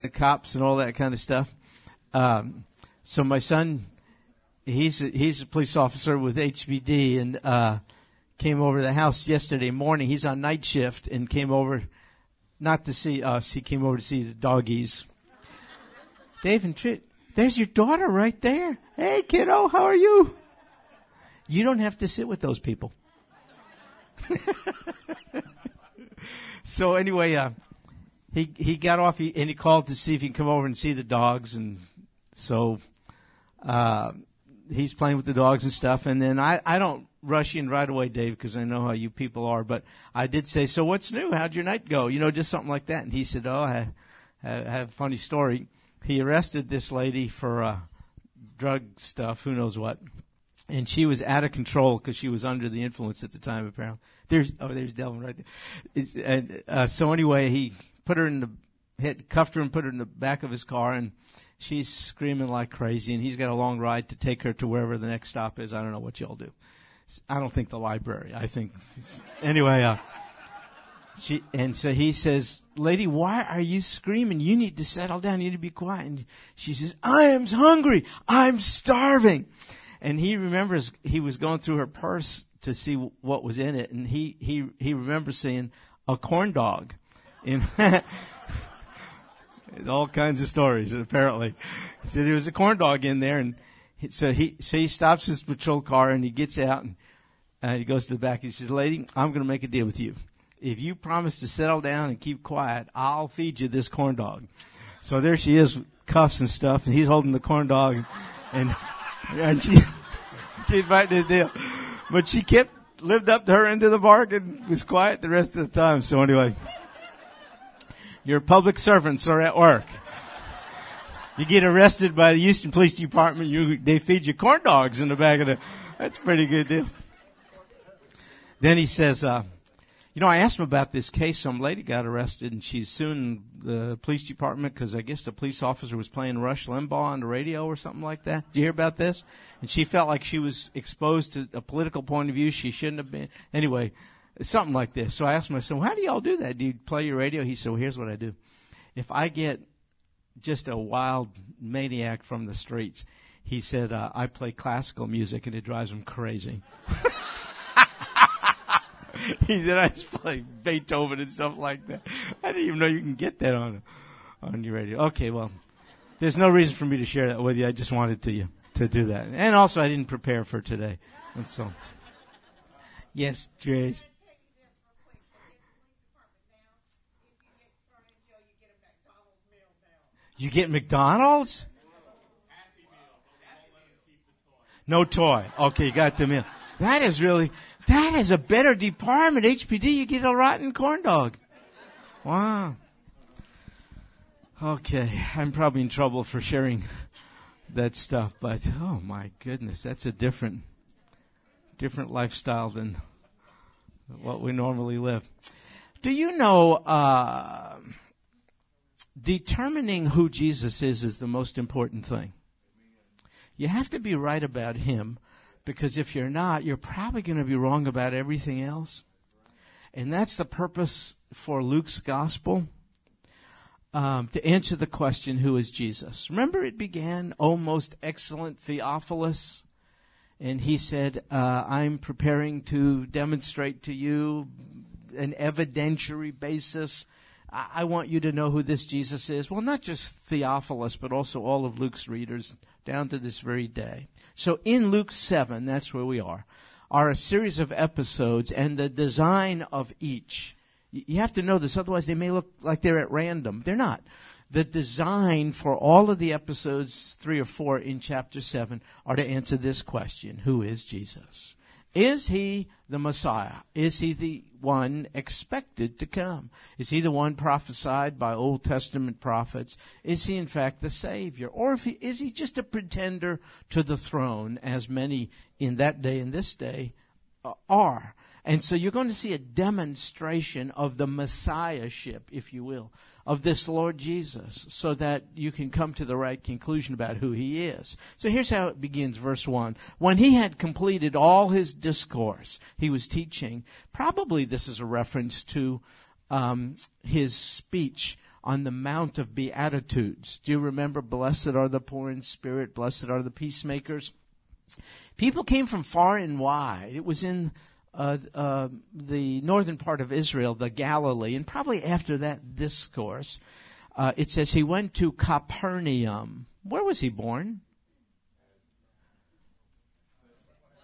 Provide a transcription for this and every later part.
the cops and all that kind of stuff. Um, so my son, he's a, he's a police officer with HPD and uh, came over to the house yesterday morning. He's on night shift and came over not to see us. He came over to see the doggies. Dave and Trit, there's your daughter right there. Hey kiddo, how are you? You don't have to sit with those people. so anyway, uh, he he got off he, and he called to see if he can come over and see the dogs, and so uh, he's playing with the dogs and stuff. And then I I don't rush in right away, Dave, because I know how you people are. But I did say, so what's new? How'd your night go? You know, just something like that. And he said, oh, I, I have a funny story. He arrested this lady for uh, drug stuff, who knows what. And she was out of control because she was under the influence at the time, apparently. There's, oh, there's Delvin right there. It's, and, uh, so anyway, he put her in the, hit, cuffed her and put her in the back of his car and she's screaming like crazy and he's got a long ride to take her to wherever the next stop is. I don't know what y'all do. I don't think the library. I think, anyway, uh, she, and so he says, lady, why are you screaming? You need to settle down. You need to be quiet. And she says, I am hungry. I'm starving. And he remembers he was going through her purse to see what was in it. And he, he, he remembers seeing a corn dog in, all kinds of stories, apparently. So there was a corn dog in there and so he, so he stops his patrol car and he gets out and, uh, he goes to the back. He says, lady, I'm going to make a deal with you if you promise to settle down and keep quiet, I'll feed you this corn dog. So there she is, cuffs and stuff, and he's holding the corn dog, and and she she's fighting this deal, but she kept lived up to her end of the bargain, was quiet the rest of the time. So anyway, your public servants are at work. You get arrested by the Houston Police Department, you they feed you corn dogs in the back of the. That's a pretty good deal. Then he says. Uh, you know, I asked him about this case. Some lady got arrested, and she's suing the police department because I guess the police officer was playing Rush Limbaugh on the radio or something like that. Did you hear about this? And she felt like she was exposed to a political point of view she shouldn't have been. Anyway, something like this. So I asked him, I said, well, how do y'all do that? Do you play your radio? He said, well, here's what I do. If I get just a wild maniac from the streets, he said, uh, I play classical music and it drives him crazy. he said I just play Beethoven and stuff like that. I didn't even know you can get that on on your radio. Okay, well, there's no reason for me to share that with you. I just wanted to you to do that, and also I didn't prepare for today, and so. Yes, Dre. You get McDonald's? No toy. Okay, you got the meal. That is really, that is a better department. HPD, you get a rotten corn dog. Wow. Okay, I'm probably in trouble for sharing that stuff, but oh my goodness, that's a different, different lifestyle than what we normally live. Do you know, uh, determining who Jesus is is the most important thing. You have to be right about Him because if you're not, you're probably going to be wrong about everything else. And that's the purpose for Luke's gospel. Um, to answer the question, who is Jesus? Remember, it began, "O most excellent Theophilus," and he said, uh, "I'm preparing to demonstrate to you an evidentiary basis. I-, want you to know who this Jesus is." Well, not just Theophilus, but also all of Luke's readers down to this very day. So in Luke 7, that's where we are, are a series of episodes and the design of each. You have to know this, otherwise they may look like they're at random. They're not. The design for all of the episodes, three or four in chapter 7, are to answer this question Who is Jesus? Is he the Messiah? Is he the one expected to come? Is he the one prophesied by Old Testament prophets? Is he in fact the Savior? Or he, is he just a pretender to the throne, as many in that day and this day uh, are? And so you're going to see a demonstration of the Messiahship, if you will, of this Lord Jesus so that you can come to the right conclusion about who he is. So here's how it begins, verse 1. When he had completed all his discourse, he was teaching, probably this is a reference to um, his speech on the Mount of Beatitudes. Do you remember, blessed are the poor in spirit, blessed are the peacemakers? People came from far and wide. It was in uh, uh, the northern part of Israel, the Galilee, and probably after that discourse, uh, it says he went to Capernaum. Where was he born?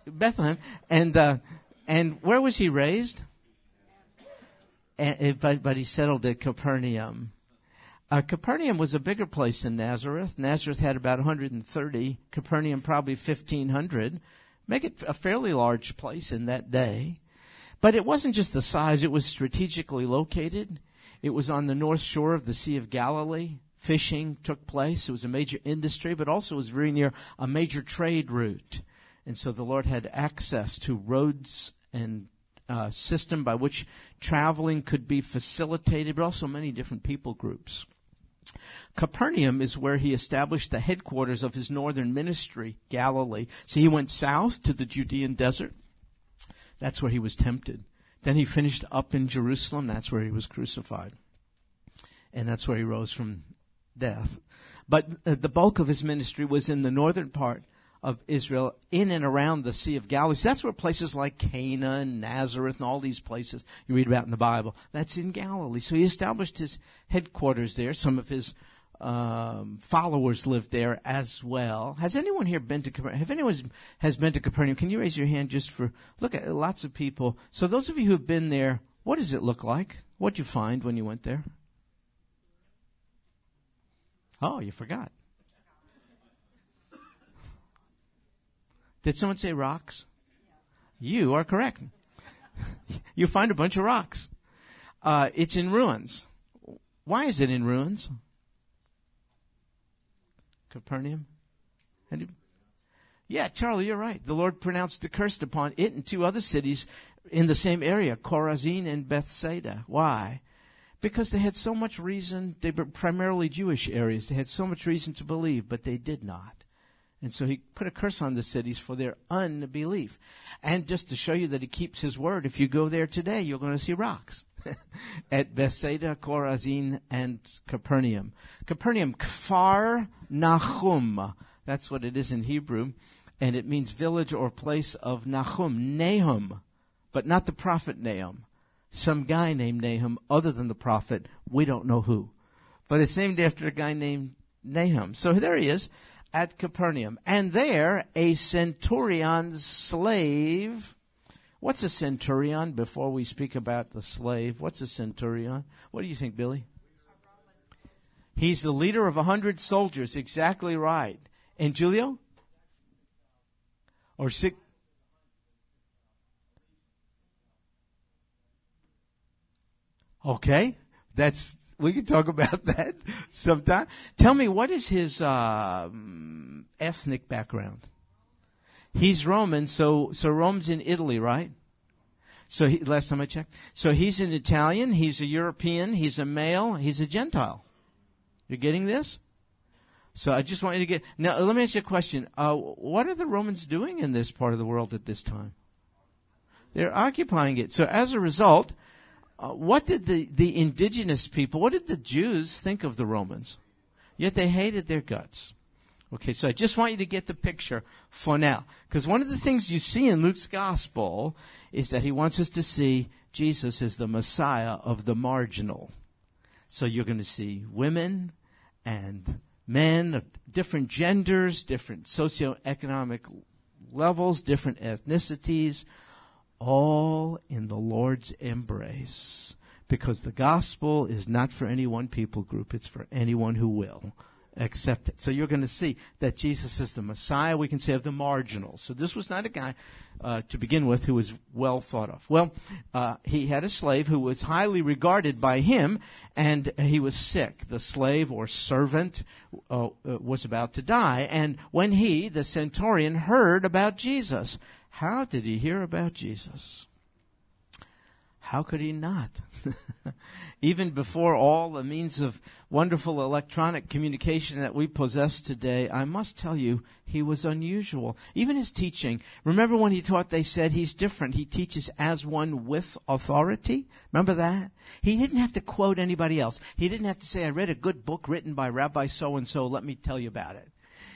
Bethlehem. And uh, and where was he raised? And, but but he settled at Capernaum. Uh, Capernaum was a bigger place than Nazareth. Nazareth had about 130. Capernaum probably 1,500. Make it a fairly large place in that day. But it wasn't just the size, it was strategically located. It was on the north shore of the Sea of Galilee. Fishing took place. It was a major industry, but also was very near a major trade route. And so the Lord had access to roads and uh, system by which traveling could be facilitated, but also many different people groups. Capernaum is where he established the headquarters of his northern ministry, Galilee. So he went south to the Judean desert. That's where he was tempted. Then he finished up in Jerusalem. That's where he was crucified. And that's where he rose from death. But uh, the bulk of his ministry was in the northern part of Israel, in and around the Sea of Galilee. So that's where places like Cana and Nazareth and all these places you read about in the Bible, that's in Galilee. So he established his headquarters there. Some of his um, followers lived there as well. Has anyone here been to Capernaum? Have anyone has been to Capernaum? Can you raise your hand just for look at lots of people. So those of you who have been there, what does it look like? What'd you find when you went there? Oh, you forgot. Did someone say rocks? You are correct. you find a bunch of rocks. Uh, it's in ruins. Why is it in ruins? Capernaum? Yeah, Charlie, you're right. The Lord pronounced the curse upon it and two other cities in the same area, Chorazin and Bethsaida. Why? Because they had so much reason, they were primarily Jewish areas, they had so much reason to believe, but they did not. And so he put a curse on the cities for their unbelief. And just to show you that he keeps his word, if you go there today, you're going to see rocks. At Bethsaida, Chorazin, and Capernaum. Capernaum, Kfar Nahum. That's what it is in Hebrew. And it means village or place of Nahum, Nahum. But not the prophet Nahum. Some guy named Nahum, other than the prophet, we don't know who. But it's named after a guy named Nahum. So there he is at Capernaum. And there, a centurion's slave. What's a centurion before we speak about the slave? What's a centurion? What do you think, Billy? He's the leader of a hundred soldiers. Exactly right. And Julio? Or six? Okay. That's we can talk about that sometime. Tell me, what is his uh, ethnic background? He's Roman, so so Rome's in Italy, right? So he, last time I checked, so he's an Italian, he's a European, he's a male, he's a Gentile. You're getting this? So I just want you to get now. Let me ask you a question. Uh, what are the Romans doing in this part of the world at this time? They're occupying it. So as a result, uh, what did the, the indigenous people, what did the Jews think of the Romans? Yet they hated their guts. Okay, so I just want you to get the picture for now. Because one of the things you see in Luke's gospel is that he wants us to see Jesus as the Messiah of the marginal. So you're going to see women and men of different genders, different socioeconomic levels, different ethnicities, all in the Lord's embrace. Because the gospel is not for any one people group, it's for anyone who will accept it. So you're going to see that Jesus is the Messiah, we can say, of the marginal. So this was not a guy, uh, to begin with, who was well thought of. Well, uh, he had a slave who was highly regarded by him, and he was sick. The slave or servant uh, uh was about to die. And when he, the centurion, heard about Jesus, how did he hear about Jesus? How could he not? Even before all the means of wonderful electronic communication that we possess today, I must tell you, he was unusual. Even his teaching. Remember when he taught, they said he's different. He teaches as one with authority. Remember that? He didn't have to quote anybody else. He didn't have to say, I read a good book written by Rabbi so and so, let me tell you about it.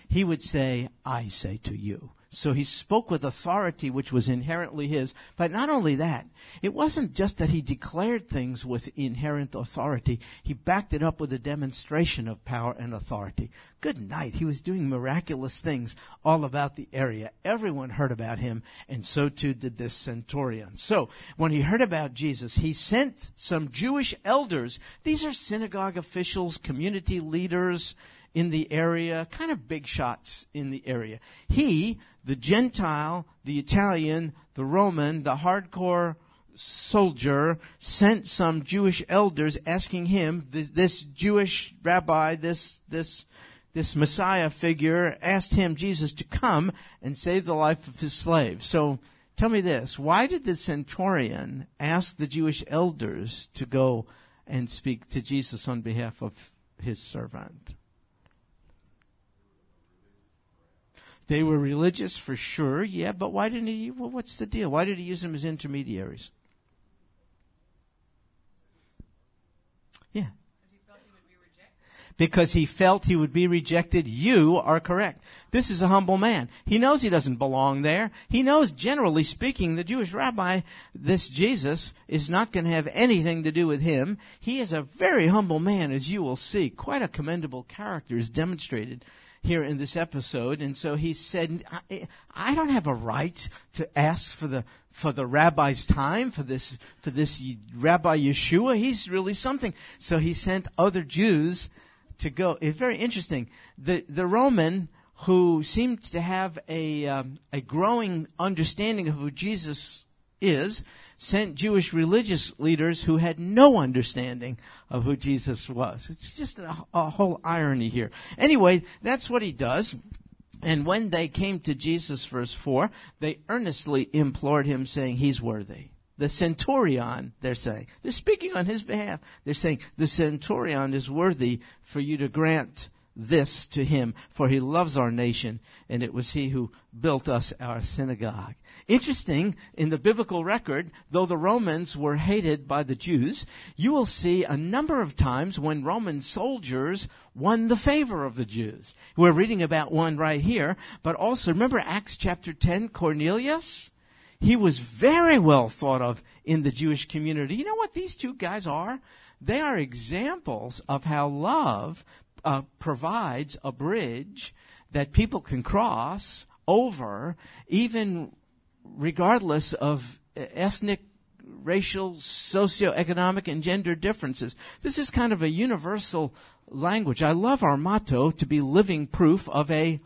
He would say, I say to you. So he spoke with authority which was inherently his. But not only that, it wasn't just that he declared things with inherent authority. He backed it up with a demonstration of power and authority. Good night. He was doing miraculous things all about the area. Everyone heard about him, and so too did this centurion. So, when he heard about Jesus, he sent some Jewish elders. These are synagogue officials, community leaders, in the area, kind of big shots in the area. He, the Gentile, the Italian, the Roman, the hardcore soldier, sent some Jewish elders asking him, this Jewish rabbi, this, this, this Messiah figure, asked him, Jesus, to come and save the life of his slave. So, tell me this, why did the centurion ask the Jewish elders to go and speak to Jesus on behalf of his servant? They were religious for sure, yeah, but why didn't he? Well, what's the deal? Why did he use them as intermediaries? Yeah. Because he felt he would be rejected. You are correct. This is a humble man. He knows he doesn't belong there. He knows, generally speaking, the Jewish rabbi, this Jesus, is not going to have anything to do with him. He is a very humble man, as you will see. Quite a commendable character is demonstrated here in this episode. And so he said, I, I don't have a right to ask for the for the rabbi's time for this for this Rabbi Yeshua. He's really something. So he sent other Jews to go. It's very interesting. The the Roman who seemed to have a um, a growing understanding of who Jesus is sent Jewish religious leaders who had no understanding of who Jesus was. It's just a, a whole irony here. Anyway, that's what he does. And when they came to Jesus, verse 4, they earnestly implored him, saying, He's worthy. The centurion, they're saying, they're speaking on his behalf. They're saying, The centurion is worthy for you to grant this to him, for he loves our nation, and it was he who built us our synagogue. Interesting, in the biblical record, though the Romans were hated by the Jews, you will see a number of times when Roman soldiers won the favor of the Jews. We're reading about one right here, but also remember Acts chapter 10, Cornelius? He was very well thought of in the Jewish community. You know what these two guys are? They are examples of how love uh, provides a bridge that people can cross over, even regardless of ethnic, racial, socioeconomic, and gender differences. This is kind of a universal language. I love our motto to be living proof of a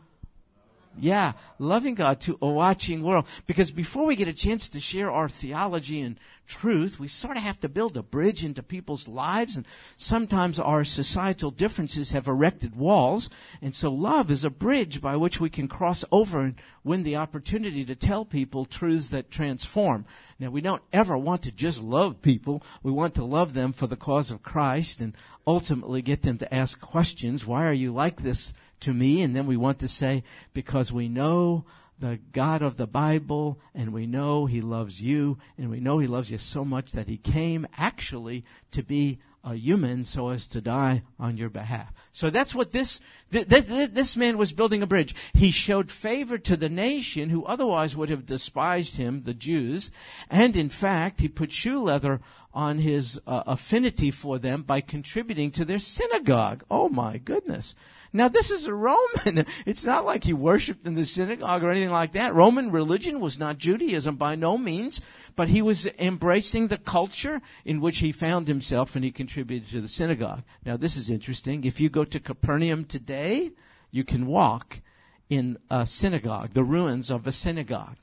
yeah, loving God to a watching world. Because before we get a chance to share our theology and truth, we sort of have to build a bridge into people's lives. And sometimes our societal differences have erected walls. And so love is a bridge by which we can cross over and win the opportunity to tell people truths that transform. Now, we don't ever want to just love people. We want to love them for the cause of Christ and ultimately get them to ask questions. Why are you like this? To me. And then we want to say, because we know the God of the Bible and we know He loves you and we know He loves you so much that He came actually to be a human so as to die on your behalf. So that's what this, th- th- this man was building a bridge. He showed favor to the nation who otherwise would have despised him, the Jews. And in fact, he put shoe leather on his uh, affinity for them by contributing to their synagogue. Oh my goodness. Now this is a Roman. It's not like he worshiped in the synagogue or anything like that. Roman religion was not Judaism by no means, but he was embracing the culture in which he found himself and he contributed to the synagogue. Now this is interesting. If you go to Capernaum today, you can walk in a synagogue, the ruins of a synagogue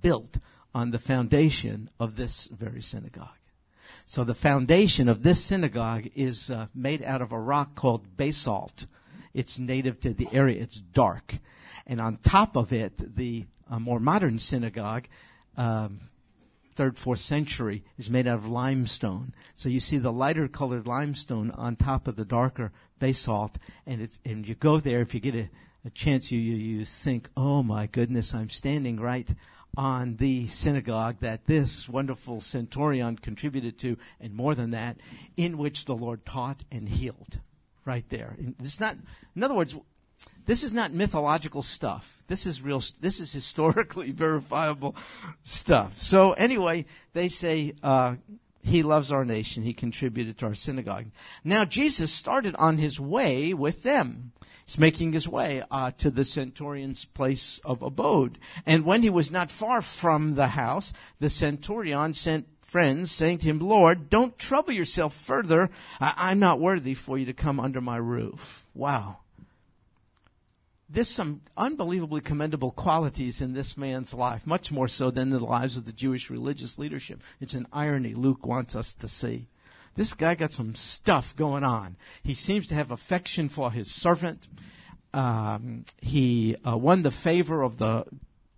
built on the foundation of this very synagogue. So the foundation of this synagogue is uh, made out of a rock called basalt. It's native to the area. It's dark. And on top of it, the uh, more modern synagogue um, third, fourth century is made out of limestone. So you see the lighter colored limestone on top of the darker basalt, and it's and you go there if you get a, a chance, you, you you think, oh my goodness, I'm standing right on the synagogue that this wonderful centurion contributed to, and more than that, in which the Lord taught and healed. Right there. It's not, in other words, this is not mythological stuff. This is real, this is historically verifiable stuff. So anyway, they say, uh, he loves our nation. He contributed to our synagogue. Now Jesus started on his way with them. He's making his way uh, to the centurion's place of abode. And when he was not far from the house, the centurion sent friends saying to him, Lord, don't trouble yourself further. I- am not worthy for you to come under my roof. Wow. There's some unbelievably commendable qualities in this man's life, much more so than the lives of the Jewish religious leadership. It's an irony Luke wants us to see. This guy got some stuff going on. He seems to have affection for his servant. Um, he uh, won the favor of the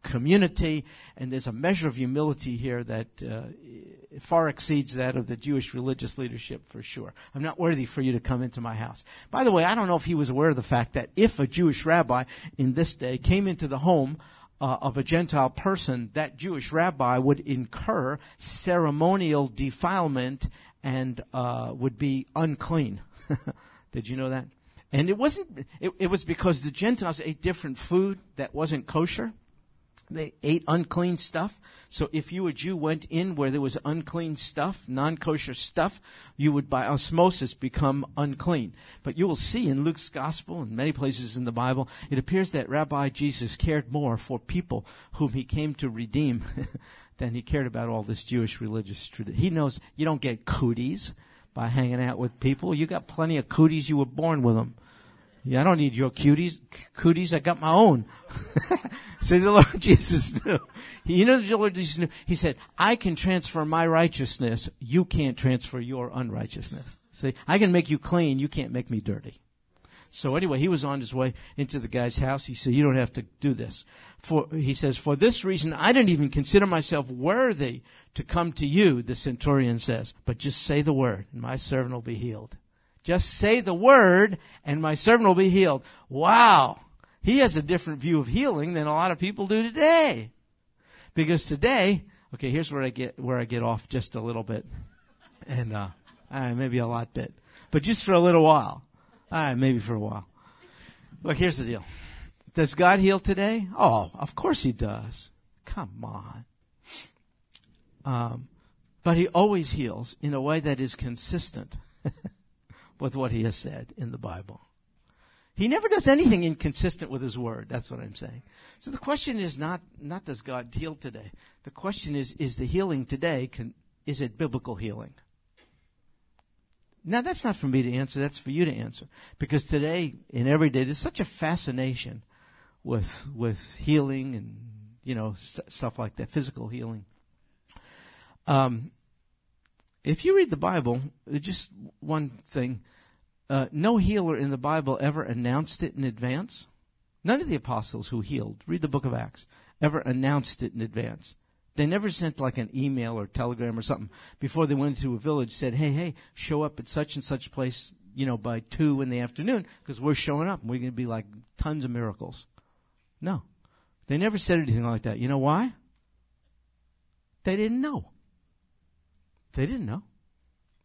community, and there's a measure of humility here that uh, far exceeds that of the Jewish religious leadership for sure. I'm not worthy for you to come into my house. By the way, I don't know if he was aware of the fact that if a Jewish rabbi in this day came into the home uh, of a Gentile person, that Jewish rabbi would incur ceremonial defilement and uh, would be unclean. Did you know that? And it wasn't. It, it was because the Gentiles ate different food that wasn't kosher. They ate unclean stuff. So if you, a Jew, went in where there was unclean stuff, non-kosher stuff, you would by osmosis become unclean. But you will see in Luke's gospel and many places in the Bible, it appears that Rabbi Jesus cared more for people whom he came to redeem than he cared about all this Jewish religious tradition. He knows you don't get cooties by hanging out with people. You got plenty of cooties. You were born with them. I don't need your cuties, cooties. I got my own. so the Lord Jesus knew. You know, the Lord Jesus knew. He said, I can transfer my righteousness. You can't transfer your unrighteousness. See, I can make you clean. You can't make me dirty. So anyway, he was on his way into the guy's house. He said, you don't have to do this. For, he says, for this reason, I didn't even consider myself worthy to come to you, the centurion says, but just say the word and my servant will be healed. Just say the word and my servant will be healed. Wow. He has a different view of healing than a lot of people do today. Because today, okay, here's where I get, where I get off just a little bit. And, uh, uh maybe a lot bit. But just for a little while. All right, maybe for a while. Look, here's the deal. Does God heal today? Oh, of course He does. Come on. Um, but He always heals in a way that is consistent with what He has said in the Bible. He never does anything inconsistent with His Word. That's what I'm saying. So the question is not, not does God heal today? The question is, is the healing today, can, is it biblical healing? Now that's not for me to answer, that's for you to answer. Because today, in every day, there's such a fascination with, with healing and, you know, st- stuff like that, physical healing. Um, if you read the Bible, uh, just one thing, uh, no healer in the Bible ever announced it in advance. None of the apostles who healed, read the book of Acts, ever announced it in advance. They never sent like an email or telegram or something before they went into a village said, hey, hey, show up at such and such place, you know, by two in the afternoon because we're showing up and we're going to be like tons of miracles. No. They never said anything like that. You know why? They didn't know. They didn't know.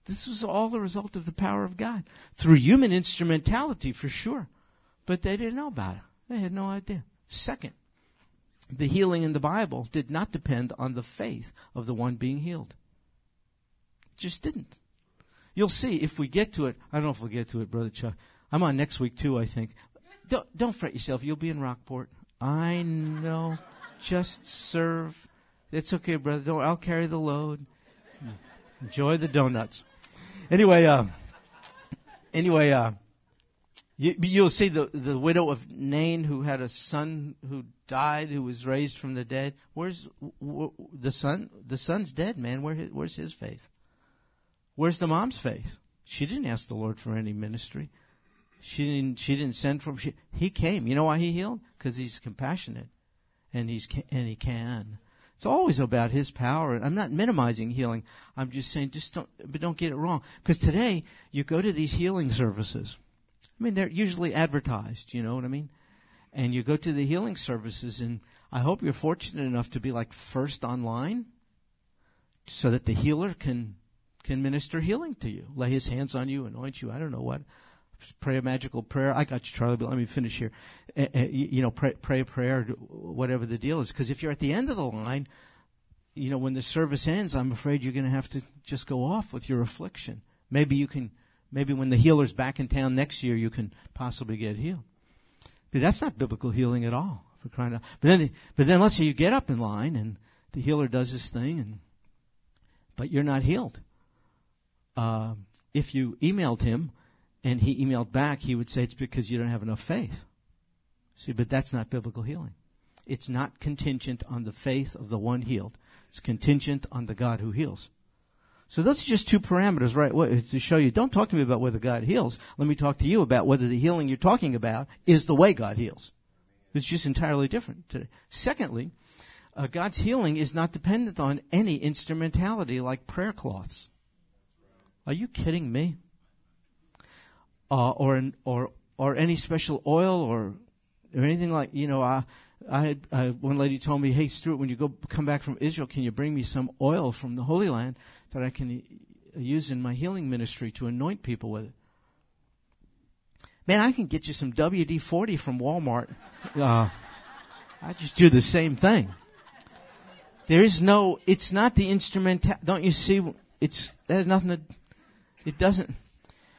This was all the result of the power of God through human instrumentality for sure. But they didn't know about it. They had no idea. Second, the healing in the Bible did not depend on the faith of the one being healed. It just didn't. You'll see if we get to it. I don't know if we'll get to it, Brother Chuck. I'm on next week too, I think. Don't, don't fret yourself. You'll be in Rockport. I know. Just serve. It's okay, brother. Don't, I'll carry the load. Enjoy the donuts. Anyway, uh, anyway, uh, you, will see the, the widow of Nain who had a son who died, who was raised from the dead. Where's the son? The son's dead, man. Where, where's his faith? Where's the mom's faith? She didn't ask the Lord for any ministry. She didn't. She didn't send from. She, he came. You know why he healed? Because he's compassionate, and he's and he can. It's always about His power. And I'm not minimizing healing. I'm just saying, just don't, but don't get it wrong. Because today, you go to these healing services. I mean, they're usually advertised, you know what I mean? And you go to the healing services and I hope you're fortunate enough to be like first online so that the healer can, can minister healing to you, lay his hands on you, anoint you. I don't know what pray a magical prayer. I got you, Charlie, but let me finish here. Uh, uh, you, know, pray, pray a prayer, whatever the deal is. Because if you're at the end of the line, you know, when the service ends, I'm afraid you're going to have to just go off with your affliction. Maybe you can, maybe when the healer's back in town next year, you can possibly get healed. But that's not biblical healing at all. For crying out. But then, but then let's say you get up in line and the healer does his thing and, but you're not healed. Uh, if you emailed him, and he emailed back, he would say it's because you don't have enough faith. See, but that's not biblical healing. It's not contingent on the faith of the one healed. It's contingent on the God who heals. So those are just two parameters, right? To show you, don't talk to me about whether God heals. Let me talk to you about whether the healing you're talking about is the way God heals. It's just entirely different today. Secondly, uh, God's healing is not dependent on any instrumentality like prayer cloths. Are you kidding me? Uh, or or or any special oil or or anything like you know. I, I had uh, one lady told me, "Hey Stuart, when you go come back from Israel, can you bring me some oil from the Holy Land that I can use in my healing ministry to anoint people with it?" Man, I can get you some WD forty from Walmart. Uh, I just do the same thing. There is no. It's not the instrument. Don't you see? It's it has nothing to. It doesn't.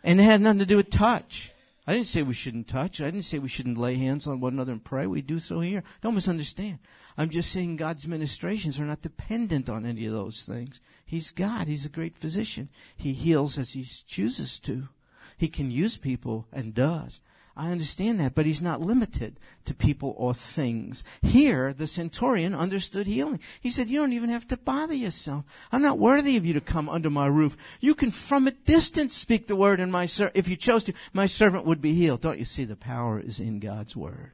And it had nothing to do with touch. I didn't say we shouldn't touch. I didn't say we shouldn't lay hands on one another and pray. We do so here. Don't misunderstand. I'm just saying God's ministrations are not dependent on any of those things. He's God. He's a great physician. He heals as He chooses to. He can use people and does. I understand that, but he's not limited to people or things. Here, the centurion understood healing. He said, you don't even have to bother yourself. I'm not worthy of you to come under my roof. You can from a distance speak the word and my ser- if you chose to, my servant would be healed. Don't you see the power is in God's word?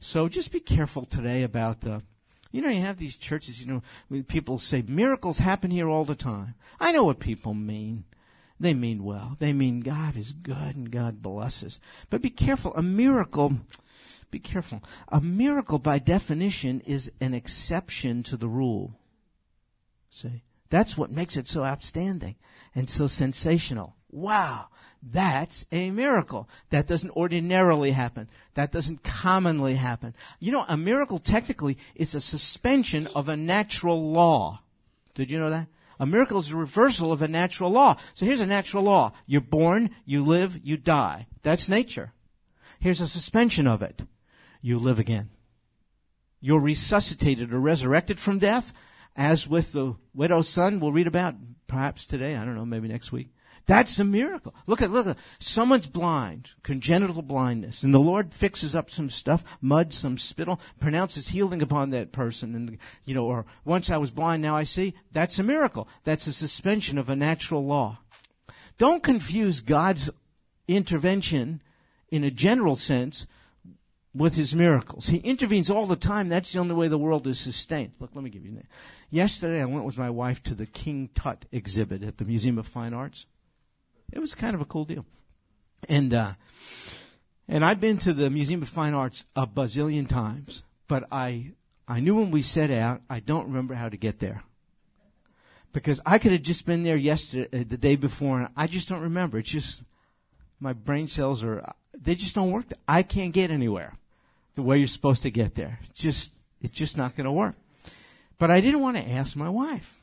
So just be careful today about the, you know, you have these churches, you know, people say miracles happen here all the time. I know what people mean. They mean well. They mean God is good and God blesses. But be careful. A miracle, be careful. A miracle by definition is an exception to the rule. See? That's what makes it so outstanding and so sensational. Wow. That's a miracle. That doesn't ordinarily happen. That doesn't commonly happen. You know, a miracle technically is a suspension of a natural law. Did you know that? A miracle is a reversal of a natural law. So here's a natural law. You're born, you live, you die. That's nature. Here's a suspension of it. You live again. You're resuscitated or resurrected from death, as with the widow's son we'll read about perhaps today, I don't know, maybe next week. That's a miracle. Look at, look at, someone's blind, congenital blindness, and the Lord fixes up some stuff, mud, some spittle, pronounces healing upon that person, and, you know, or once I was blind, now I see. That's a miracle. That's a suspension of a natural law. Don't confuse God's intervention in a general sense with his miracles. He intervenes all the time. That's the only way the world is sustained. Look, let me give you that. Yesterday I went with my wife to the King Tut exhibit at the Museum of Fine Arts. It was kind of a cool deal. And, uh, and I've been to the Museum of Fine Arts a bazillion times, but I, I knew when we set out, I don't remember how to get there. Because I could have just been there yesterday, uh, the day before, and I just don't remember. It's just, my brain cells are, they just don't work. I can't get anywhere the way you're supposed to get there. Just, it's just not going to work. But I didn't want to ask my wife.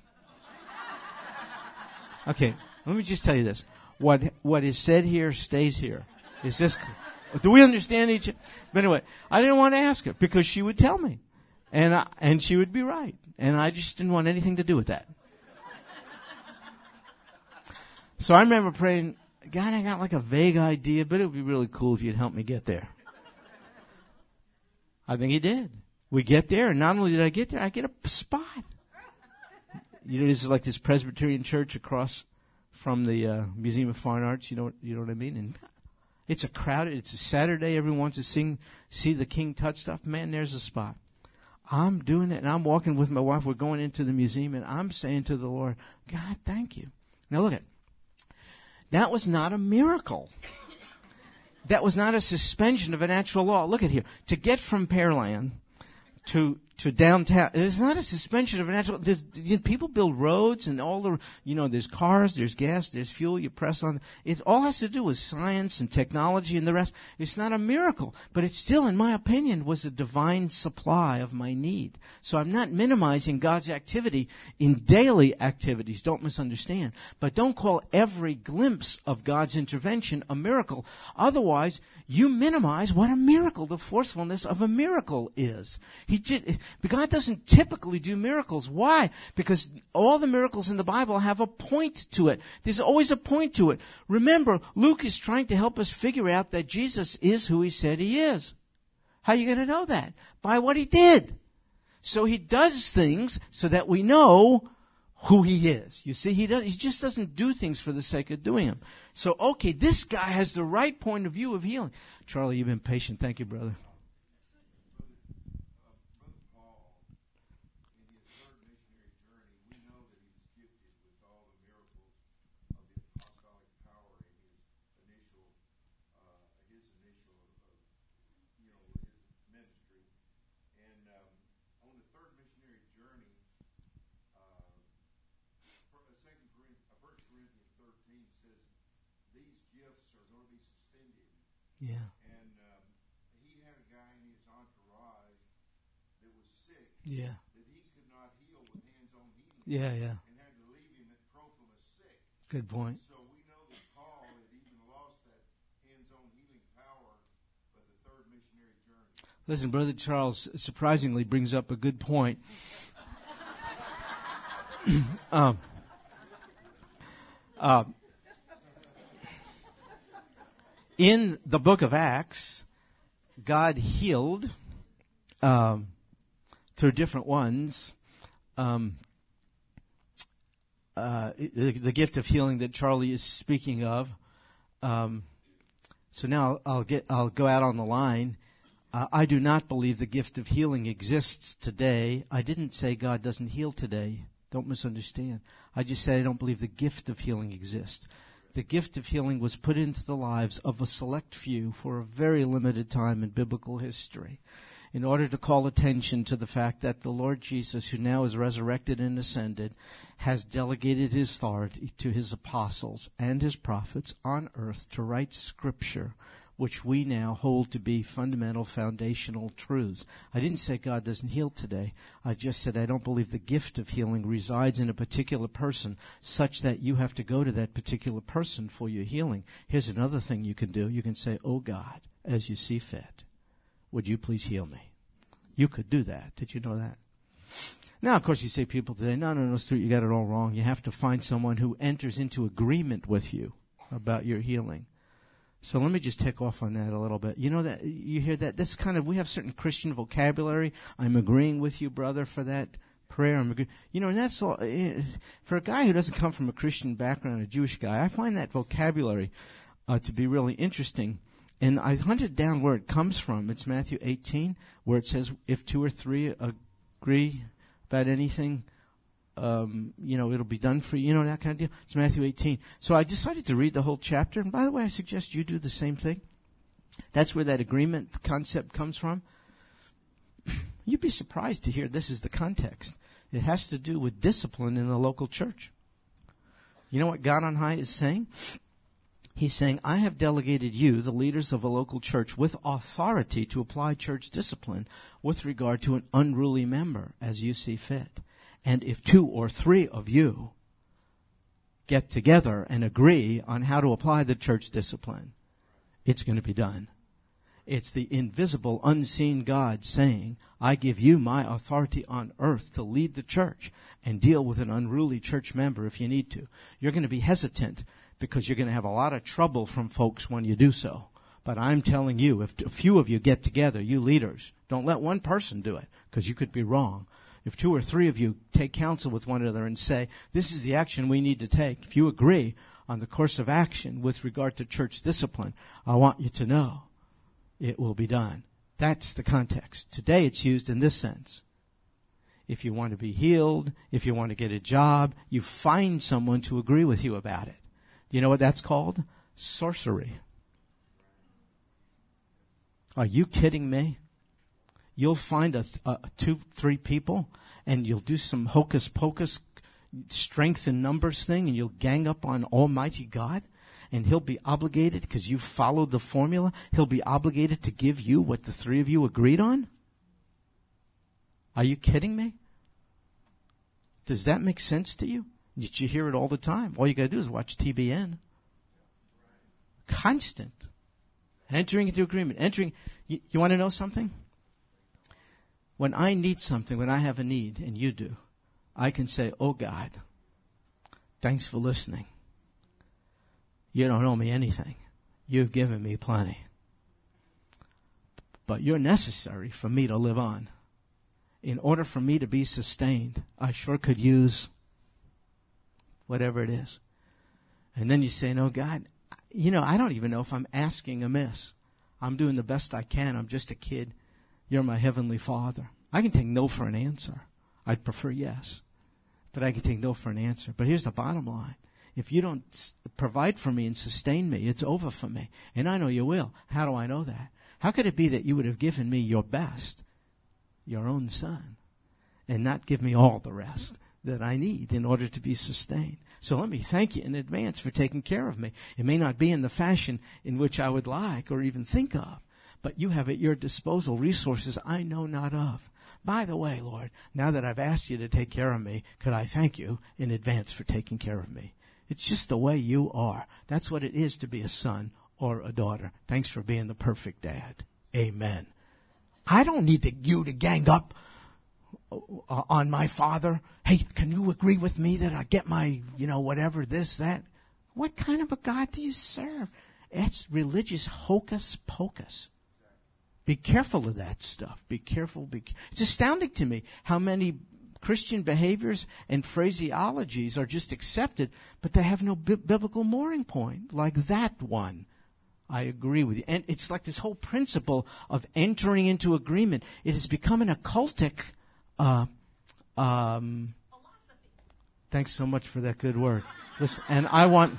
Okay, let me just tell you this what what is said here stays here. Is this? Do we understand each? But anyway, I didn't want to ask her because she would tell me, and I, and she would be right, and I just didn't want anything to do with that. So I remember praying, God, I got like a vague idea, but it would be really cool if you'd help me get there. I think he did. We get there, and not only did I get there, I get a spot. You know, this is like this Presbyterian church across from the uh, Museum of Fine Arts. You know, you know what I mean? And it's a crowded. It's a Saturday. Everyone wants to sing, see the King Tut stuff. Man, there's a spot. I'm doing it and I'm walking with my wife. We're going into the museum and I'm saying to the Lord, God, thank you. Now look at, that was not a miracle. That was not a suspension of a natural law. Look at here. To get from Pearland to to downtown. It's not a suspension of natural. You know, people build roads and all the, you know, there's cars, there's gas, there's fuel. You press on. It all has to do with science and technology and the rest. It's not a miracle, but it still, in my opinion, was a divine supply of my need. So I'm not minimizing God's activity in daily activities. Don't misunderstand. But don't call every glimpse of God's intervention a miracle. Otherwise, you minimize what a miracle, the forcefulness of a miracle is. He just, God doesn't typically do miracles. Why? Because all the miracles in the Bible have a point to it. There's always a point to it. Remember, Luke is trying to help us figure out that Jesus is who he said he is. How are you going to know that? By what he did. So he does things so that we know who he is. You see, he does, he just doesn't do things for the sake of doing them. So, okay, this guy has the right point of view of healing. Charlie, you've been patient. Thank you, brother. Yeah. And um, he had a guy in his entourage that was sick. Yeah. That he could not heal with hands-on healing. Yeah, yeah. And had to leave him at Trophimus sick. Good point. So we know that Paul had even lost that hands-on healing power by the third missionary journey. Listen, Brother Charles surprisingly brings up a good point. um, uh, in the book of Acts, God healed um, through different ones. Um, uh, the, the, gift of healing that Charlie is speaking of. Um, so now I'll get I'll go out on the line. Uh, I do not believe the gift of healing exists today. I didn't say God doesn't heal today. Don't misunderstand. I just said I don't believe the gift of healing exists the gift of healing was put into the lives of a select few for a very limited time in biblical history in order to call attention to the fact that the Lord Jesus, who now is resurrected and ascended, has delegated his authority to his apostles and his prophets on earth to write scripture which we now hold to be fundamental foundational truths. I didn't say God doesn't heal today. I just said I don't believe the gift of healing resides in a particular person such that you have to go to that particular person for your healing. Here's another thing you can do. You can say, Oh God, as you see fit, would you please heal me? You could do that. Did you know that? Now, of course, you say people today, no, no, no, Stuart, you got it all wrong. You have to find someone who enters into agreement with you about your healing. So let me just take off on that a little bit. You know that you hear that this kind of we have certain Christian vocabulary. I'm agreeing with you, brother, for that prayer. I'm agreeing. You know, and that's all. Eh, for a guy who doesn't come from a Christian background, a Jewish guy, I find that vocabulary uh, to be really interesting. And I hunted down where it comes from. It's Matthew 18, where it says, "If two or three agree about anything." Um, you know, it'll be done for you, you know, that kind of deal. It's Matthew 18. So I decided to read the whole chapter. And by the way, I suggest you do the same thing. That's where that agreement concept comes from. You'd be surprised to hear this is the context. It has to do with discipline in the local church. You know what God on high is saying? He's saying, I have delegated you, the leaders of a local church, with authority to apply church discipline with regard to an unruly member as you see fit. And if two or three of you get together and agree on how to apply the church discipline, it's going to be done. It's the invisible, unseen God saying, I give you my authority on earth to lead the church and deal with an unruly church member if you need to. You're going to be hesitant because you're going to have a lot of trouble from folks when you do so. But I'm telling you, if a few of you get together, you leaders, don't let one person do it because you could be wrong if two or three of you take counsel with one another and say, this is the action we need to take, if you agree on the course of action with regard to church discipline, I want you to know it will be done. That's the context. Today it's used in this sense. if you want to be healed, if you want to get a job, you find someone to agree with you about it. Do you know what that's called? Sorcery. Are you kidding me? You'll find a, a two, three people, and you'll do some hocus pocus, strength in numbers thing, and you'll gang up on Almighty God, and He'll be obligated because you followed the formula. He'll be obligated to give you what the three of you agreed on. Are you kidding me? Does that make sense to you? Did you hear it all the time? All you got to do is watch TBN. Constant. Entering into agreement. Entering. You, you want to know something? When I need something, when I have a need, and you do, I can say, Oh God, thanks for listening. You don't owe me anything. You've given me plenty. But you're necessary for me to live on in order for me to be sustained, I sure could use whatever it is. And then you say, No, God, you know, I don't even know if I'm asking amiss. I'm doing the best I can. I'm just a kid. You're my heavenly father. I can take no for an answer. I'd prefer yes. But I can take no for an answer. But here's the bottom line. If you don't provide for me and sustain me, it's over for me. And I know you will. How do I know that? How could it be that you would have given me your best your own son and not give me all the rest that I need in order to be sustained. So let me thank you in advance for taking care of me. It may not be in the fashion in which I would like or even think of, but you have at your disposal resources I know not of. By the way, Lord, now that I've asked you to take care of me, could I thank you in advance for taking care of me? It's just the way you are. That's what it is to be a son or a daughter. Thanks for being the perfect dad. Amen. I don't need to, you to gang up uh, on my father. Hey, can you agree with me that I get my, you know, whatever, this, that? What kind of a God do you serve? That's religious hocus pocus. Be careful of that stuff. Be careful. Be, it's astounding to me how many Christian behaviors and phraseologies are just accepted, but they have no bi- biblical mooring point, like that one. I agree with you. And it's like this whole principle of entering into agreement. It has become an occultic. Uh, um, thanks so much for that good word. Listen, and I want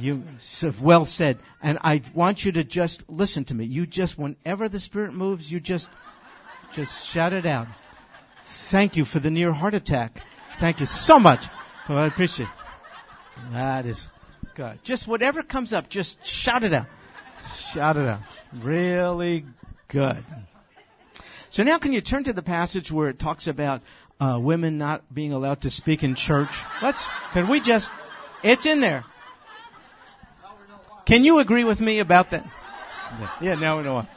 you have well said. And I want you to just listen to me. You just, whenever the Spirit moves, you just, just shout it out. Thank you for the near heart attack. Thank you so much. Oh, I appreciate it. That is good. Just whatever comes up, just shout it out. Shout it out. Really good. So now can you turn to the passage where it talks about uh, women not being allowed to speak in church? Let's, can we just, it's in there. Can you agree with me about that? Yeah, now we know why.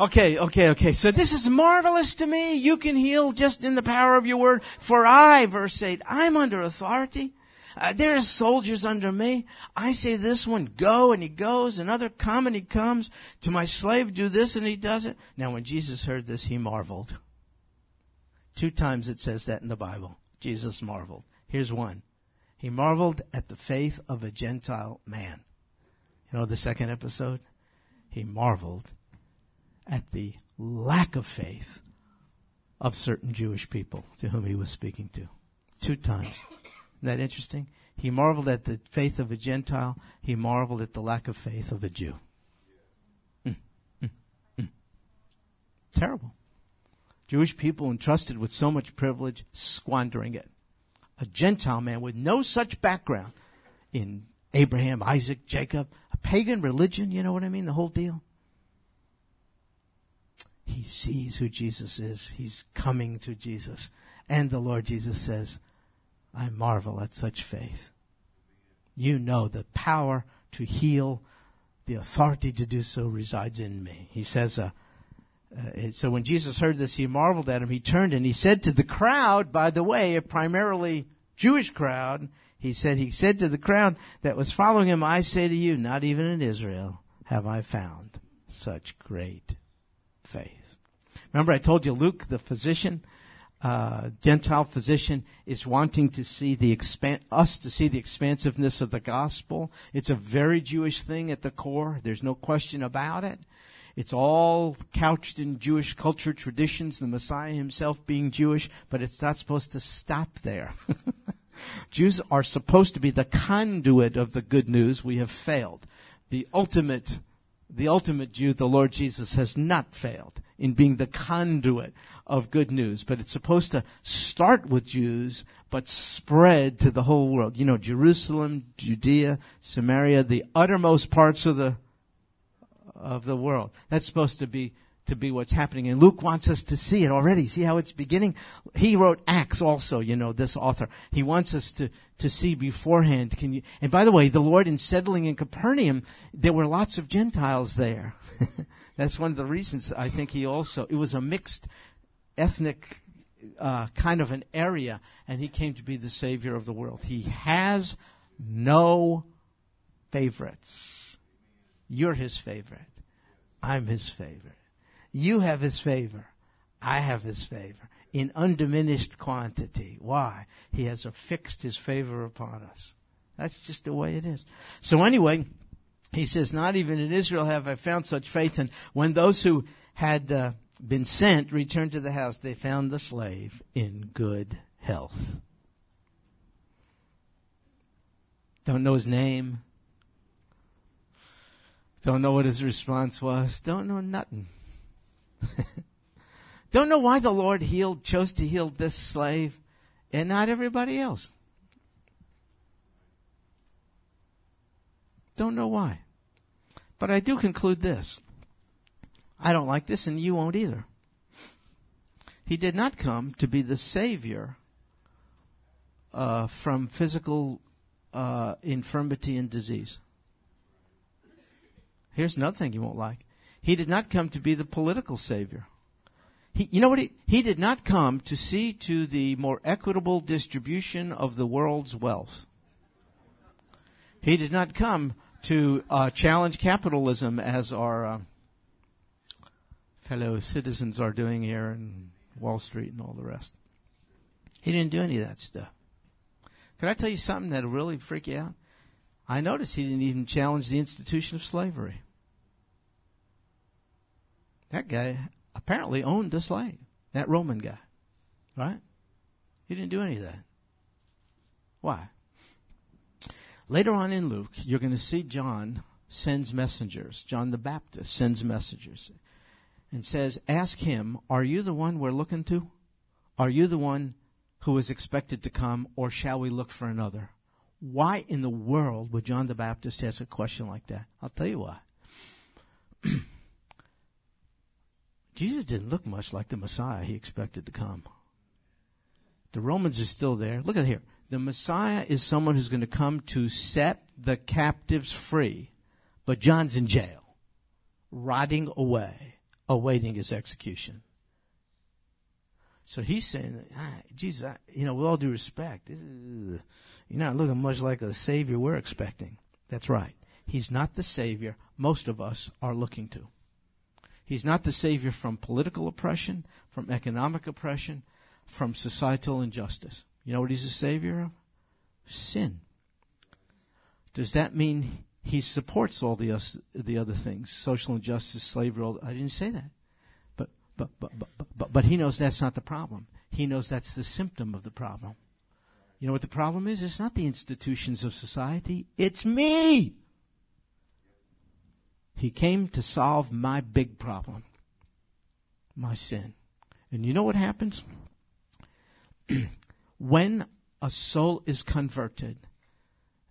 Okay, okay, okay. So this is marvelous to me. You can heal just in the power of your word. For I, verse 8, I'm under authority uh, there are soldiers under me. I say this one, go, and he goes. Another, come, and he comes. To my slave, do this, and he does it. Now, when Jesus heard this, he marveled. Two times it says that in the Bible. Jesus marveled. Here's one. He marveled at the faith of a Gentile man. You know the second episode? He marveled at the lack of faith of certain Jewish people to whom he was speaking to. Two times. Isn't that interesting? He marveled at the faith of a Gentile. He marveled at the lack of faith of a Jew. Mm, mm, mm. Terrible. Jewish people entrusted with so much privilege, squandering it. A Gentile man with no such background in Abraham, Isaac, Jacob, a pagan religion, you know what I mean? The whole deal. He sees who Jesus is. He's coming to Jesus. And the Lord Jesus says, I marvel at such faith. You know the power to heal, the authority to do so resides in me. He says, uh, uh, so when Jesus heard this, he marveled at him. He turned and he said to the crowd, by the way, a primarily Jewish crowd, he said, he said to the crowd that was following him, I say to you, not even in Israel have I found such great faith. Remember I told you Luke, the physician, uh, Gentile physician is wanting to see the expan- us to see the expansiveness of the gospel. It's a very Jewish thing at the core. There's no question about it. It's all couched in Jewish culture traditions, the Messiah himself being Jewish, but it's not supposed to stop there. Jews are supposed to be the conduit of the good news. We have failed. The ultimate, the ultimate Jew, the Lord Jesus, has not failed in being the conduit of good news. But it's supposed to start with Jews, but spread to the whole world. You know, Jerusalem, Judea, Samaria, the uttermost parts of the, of the world. That's supposed to be to be what's happening. And Luke wants us to see it already. See how it's beginning? He wrote Acts also, you know, this author. He wants us to, to see beforehand. Can you, and by the way, the Lord in settling in Capernaum, there were lots of Gentiles there. That's one of the reasons I think he also, it was a mixed ethnic uh, kind of an area, and he came to be the Savior of the world. He has no favorites. You're his favorite. I'm his favorite. You have his favor. I have his favor in undiminished quantity. Why? He has affixed his favor upon us. That's just the way it is. So anyway, he says, not even in Israel have I found such faith. And when those who had uh, been sent returned to the house, they found the slave in good health. Don't know his name. Don't know what his response was. Don't know nothing. Don't know why the Lord healed, chose to heal this slave and not everybody else. Don't know why. But I do conclude this. I don't like this and you won't either. He did not come to be the savior uh, from physical uh, infirmity and disease. Here's another thing you won't like. He did not come to be the political savior. He, you know what? He, he did not come to see to the more equitable distribution of the world's wealth. He did not come to uh, challenge capitalism as our uh, fellow citizens are doing here in Wall Street and all the rest. He didn't do any of that stuff. Can I tell you something that'll really freak you out? I noticed he didn't even challenge the institution of slavery. That guy apparently owned a slave. That Roman guy. Right? He didn't do any of that. Why? Later on in Luke, you're going to see John sends messengers. John the Baptist sends messengers and says, Ask him, Are you the one we're looking to? Are you the one who is expected to come, or shall we look for another? Why in the world would John the Baptist ask a question like that? I'll tell you why. Jesus didn't look much like the Messiah he expected to come. The Romans are still there. Look at here. The Messiah is someone who's going to come to set the captives free, but John's in jail, rotting away, awaiting his execution. So he's saying, ah, Jesus, I, you know, with all due respect, you're not looking much like the Savior we're expecting. That's right. He's not the Savior most of us are looking to. He's not the Savior from political oppression, from economic oppression, from societal injustice. You know what he's a Savior of? Sin. Does that mean he supports all the, the other things? Social injustice, slavery, all, I didn't say that. But, but, but, but, but, but he knows that's not the problem. He knows that's the symptom of the problem. You know what the problem is? It's not the institutions of society. It's me. He came to solve my big problem, my sin. And you know what happens? when a soul is converted,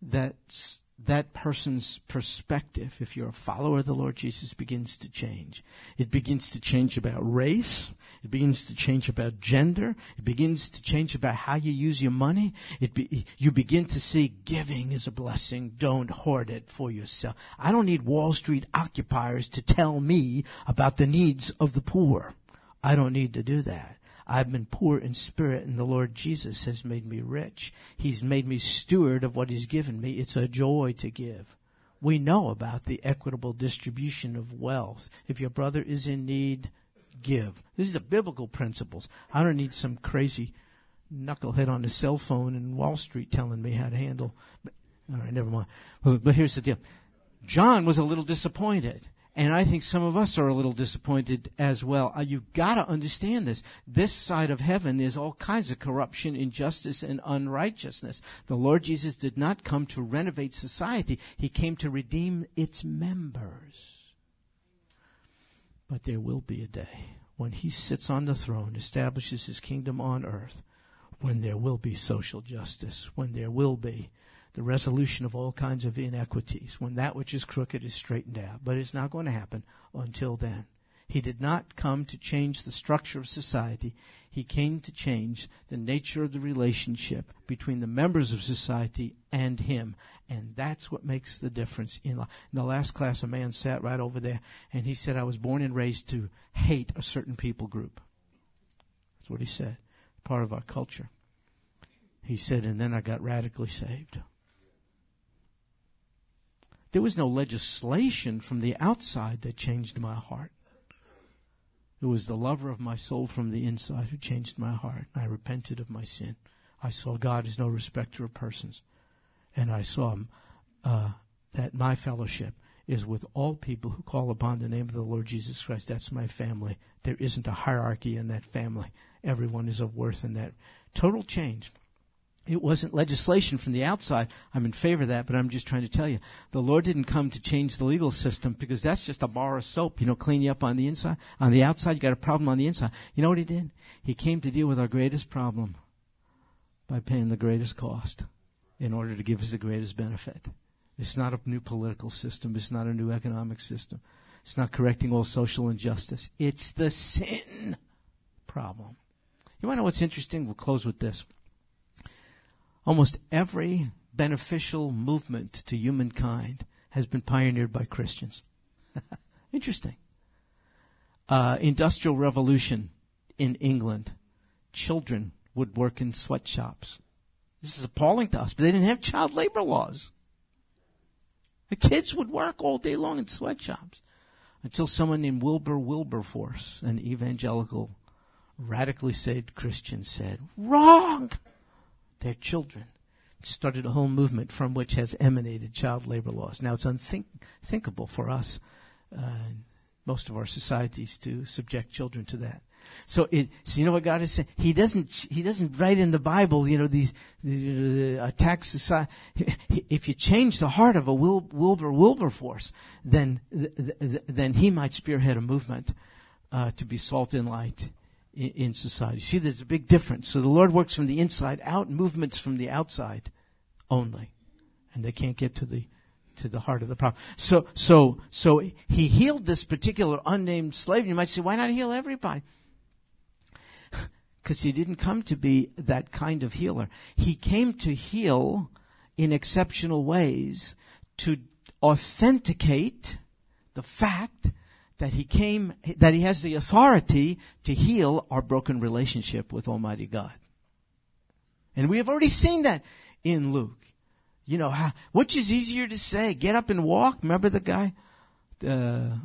that's that person's perspective, if you're a follower of the Lord Jesus, begins to change. It begins to change about race. It begins to change about gender. It begins to change about how you use your money. It be, you begin to see giving is a blessing. Don't hoard it for yourself. I don't need Wall Street occupiers to tell me about the needs of the poor. I don't need to do that. I've been poor in spirit and the Lord Jesus has made me rich. He's made me steward of what He's given me. It's a joy to give. We know about the equitable distribution of wealth. If your brother is in need, give. These are biblical principles. I don't need some crazy knucklehead on the cell phone in Wall Street telling me how to handle. All right, never mind. But here's the deal. John was a little disappointed And I think some of us are a little disappointed as well. Uh, you've got to understand this. This side of heaven, there's all kinds of corruption, injustice, and unrighteousness. The Lord Jesus did not come to renovate society. He came to redeem its members. But there will be a day when he sits on the throne, establishes his kingdom on earth, when there will be social justice, when there will be the resolution of all kinds of inequities, when that which is crooked is straightened out. But it's not going to happen until then. He did not come to change the structure of society. He came to change the nature of the relationship between the members of society and him. And that's what makes the difference in life. In the last class, a man sat right over there and he said, I was born and raised to hate a certain people group. That's what he said. Part of our culture. He said, and then I got radically saved. There was no legislation from the outside that changed my heart. It was the lover of my soul from the inside who changed my heart. I repented of my sin. I saw God as no respecter of persons. And I saw uh, that my fellowship is with all people who call upon the name of the Lord Jesus Christ. That's my family. There isn't a hierarchy in that family. Everyone is of worth in that. Total change. It wasn't legislation from the outside. I'm in favor of that, but I'm just trying to tell you. The Lord didn't come to change the legal system because that's just a bar of soap, you know, clean you up on the inside. On the outside, you got a problem on the inside. You know what He did? He came to deal with our greatest problem by paying the greatest cost in order to give us the greatest benefit. It's not a new political system. It's not a new economic system. It's not correcting all social injustice. It's the sin problem. You want to know what's interesting? We'll close with this. Almost every beneficial movement to humankind has been pioneered by Christians. Interesting. Uh, industrial revolution in England. Children would work in sweatshops. This is appalling to us, but they didn't have child labor laws. The kids would work all day long in sweatshops until someone named Wilbur Wilberforce, an evangelical, radically saved Christian, said, Wrong! their children. Started a whole movement from which has emanated child labor laws. Now it's unthinkable for us, uh, most of our societies, to subject children to that. So, it, so you know what God is saying? He doesn't. He doesn't write in the Bible. You know these the, uh, attack society. If you change the heart of a Wil, Wilbur Wilberforce, then then he might spearhead a movement uh, to be salt and light in, in society. See, there's a big difference. So the Lord works from the inside out, movements from the outside only. And they can't get to the to the heart of the problem. So so so he healed this particular unnamed slave. You might say, why not heal everybody? Because he didn't come to be that kind of healer. He came to heal in exceptional ways to authenticate the fact that he came, that he has the authority to heal our broken relationship with Almighty God. And we have already seen that in Luke. You know, how, which is easier to say? Get up and walk? Remember the guy? Uh,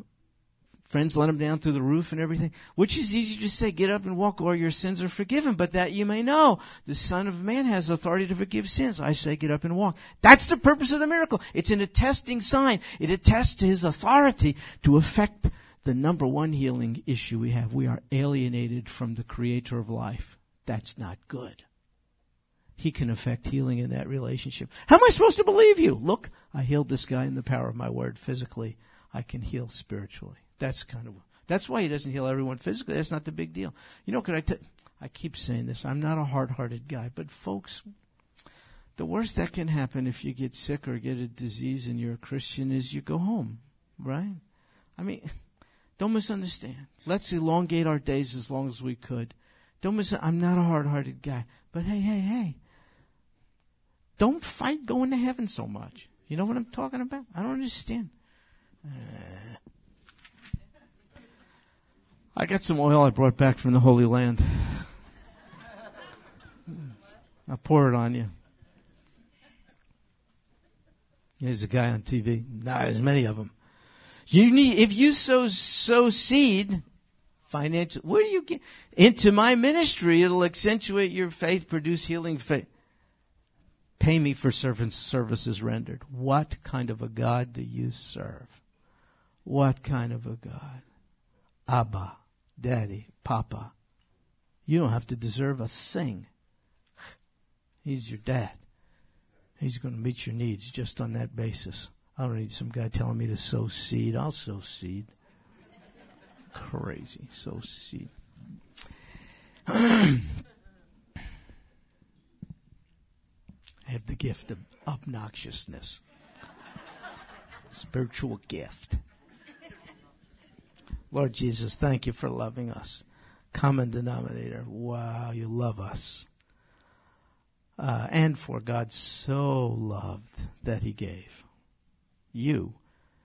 friends let him down through the roof and everything. Which is easier to say? Get up and walk or your sins are forgiven. But that you may know, the Son of Man has authority to forgive sins. I say get up and walk. That's the purpose of the miracle. It's an attesting sign. It attests to his authority to effect the number one healing issue we have. We are alienated from the creator of life. That's not good. He can affect healing in that relationship. How am I supposed to believe you? Look, I healed this guy in the power of my word physically. I can heal spiritually. That's kind of, that's why he doesn't heal everyone physically. That's not the big deal. You know, could I tell, I keep saying this. I'm not a hard-hearted guy, but folks, the worst that can happen if you get sick or get a disease and you're a Christian is you go home, right? I mean, don't misunderstand. Let's elongate our days as long as we could. Don't miss. I'm not a hard-hearted guy, but hey, hey, hey. Don't fight going to heaven so much. You know what I'm talking about? I don't understand. Uh, I got some oil I brought back from the Holy Land. I'll pour it on you. There's a guy on TV. Not as many of them. You need, if you sow, sow seed, financial, where do you get? Into my ministry, it'll accentuate your faith, produce healing faith. Pay me for servants, services rendered. What kind of a God do you serve? What kind of a God? Abba, Daddy, Papa. You don't have to deserve a thing. He's your dad. He's going to meet your needs just on that basis. I don't need some guy telling me to sow seed. I'll sow seed. Crazy. Sow seed. I have the gift of obnoxiousness. Spiritual gift. Lord Jesus, thank you for loving us. Common denominator. Wow, you love us. Uh, and for God so loved that he gave you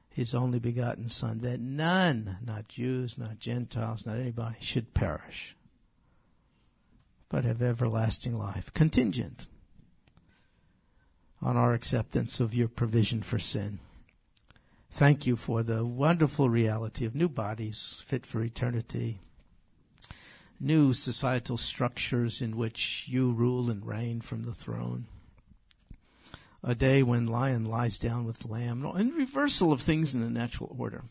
his only begotten Son, that none, not Jews, not Gentiles, not anybody, should perish, but have everlasting life, contingent on our acceptance of your provision for sin. Thank you for the wonderful reality of new bodies fit for eternity, new societal structures in which you rule and reign from the throne. A day when lion lies down with lamb, and reversal of things in the natural order.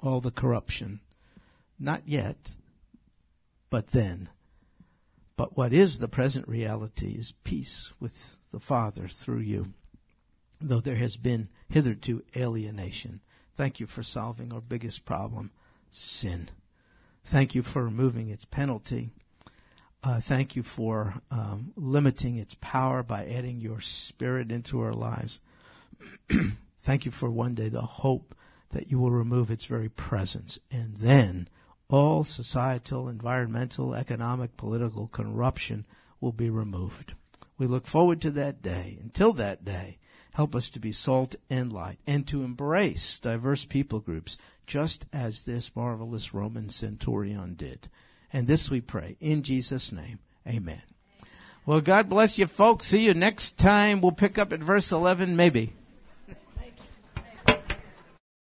All the corruption. Not yet, but then. But what is the present reality is peace with the Father through you though there has been hitherto alienation. Thank you for solving our biggest problem, sin. Thank you for removing its penalty. Uh, thank you for um, limiting its power by adding your spirit into our lives. thank you for one day the hope that you will remove its very presence. And then all societal, environmental, economic, political corruption will be removed. We look forward to that day. Until that day, Help us to be salt and light and to embrace diverse people groups just as this marvelous Roman centurion did. And this we pray in Jesus' name. Amen. Well, God bless you folks. See you next time. We'll pick up at verse 11 maybe.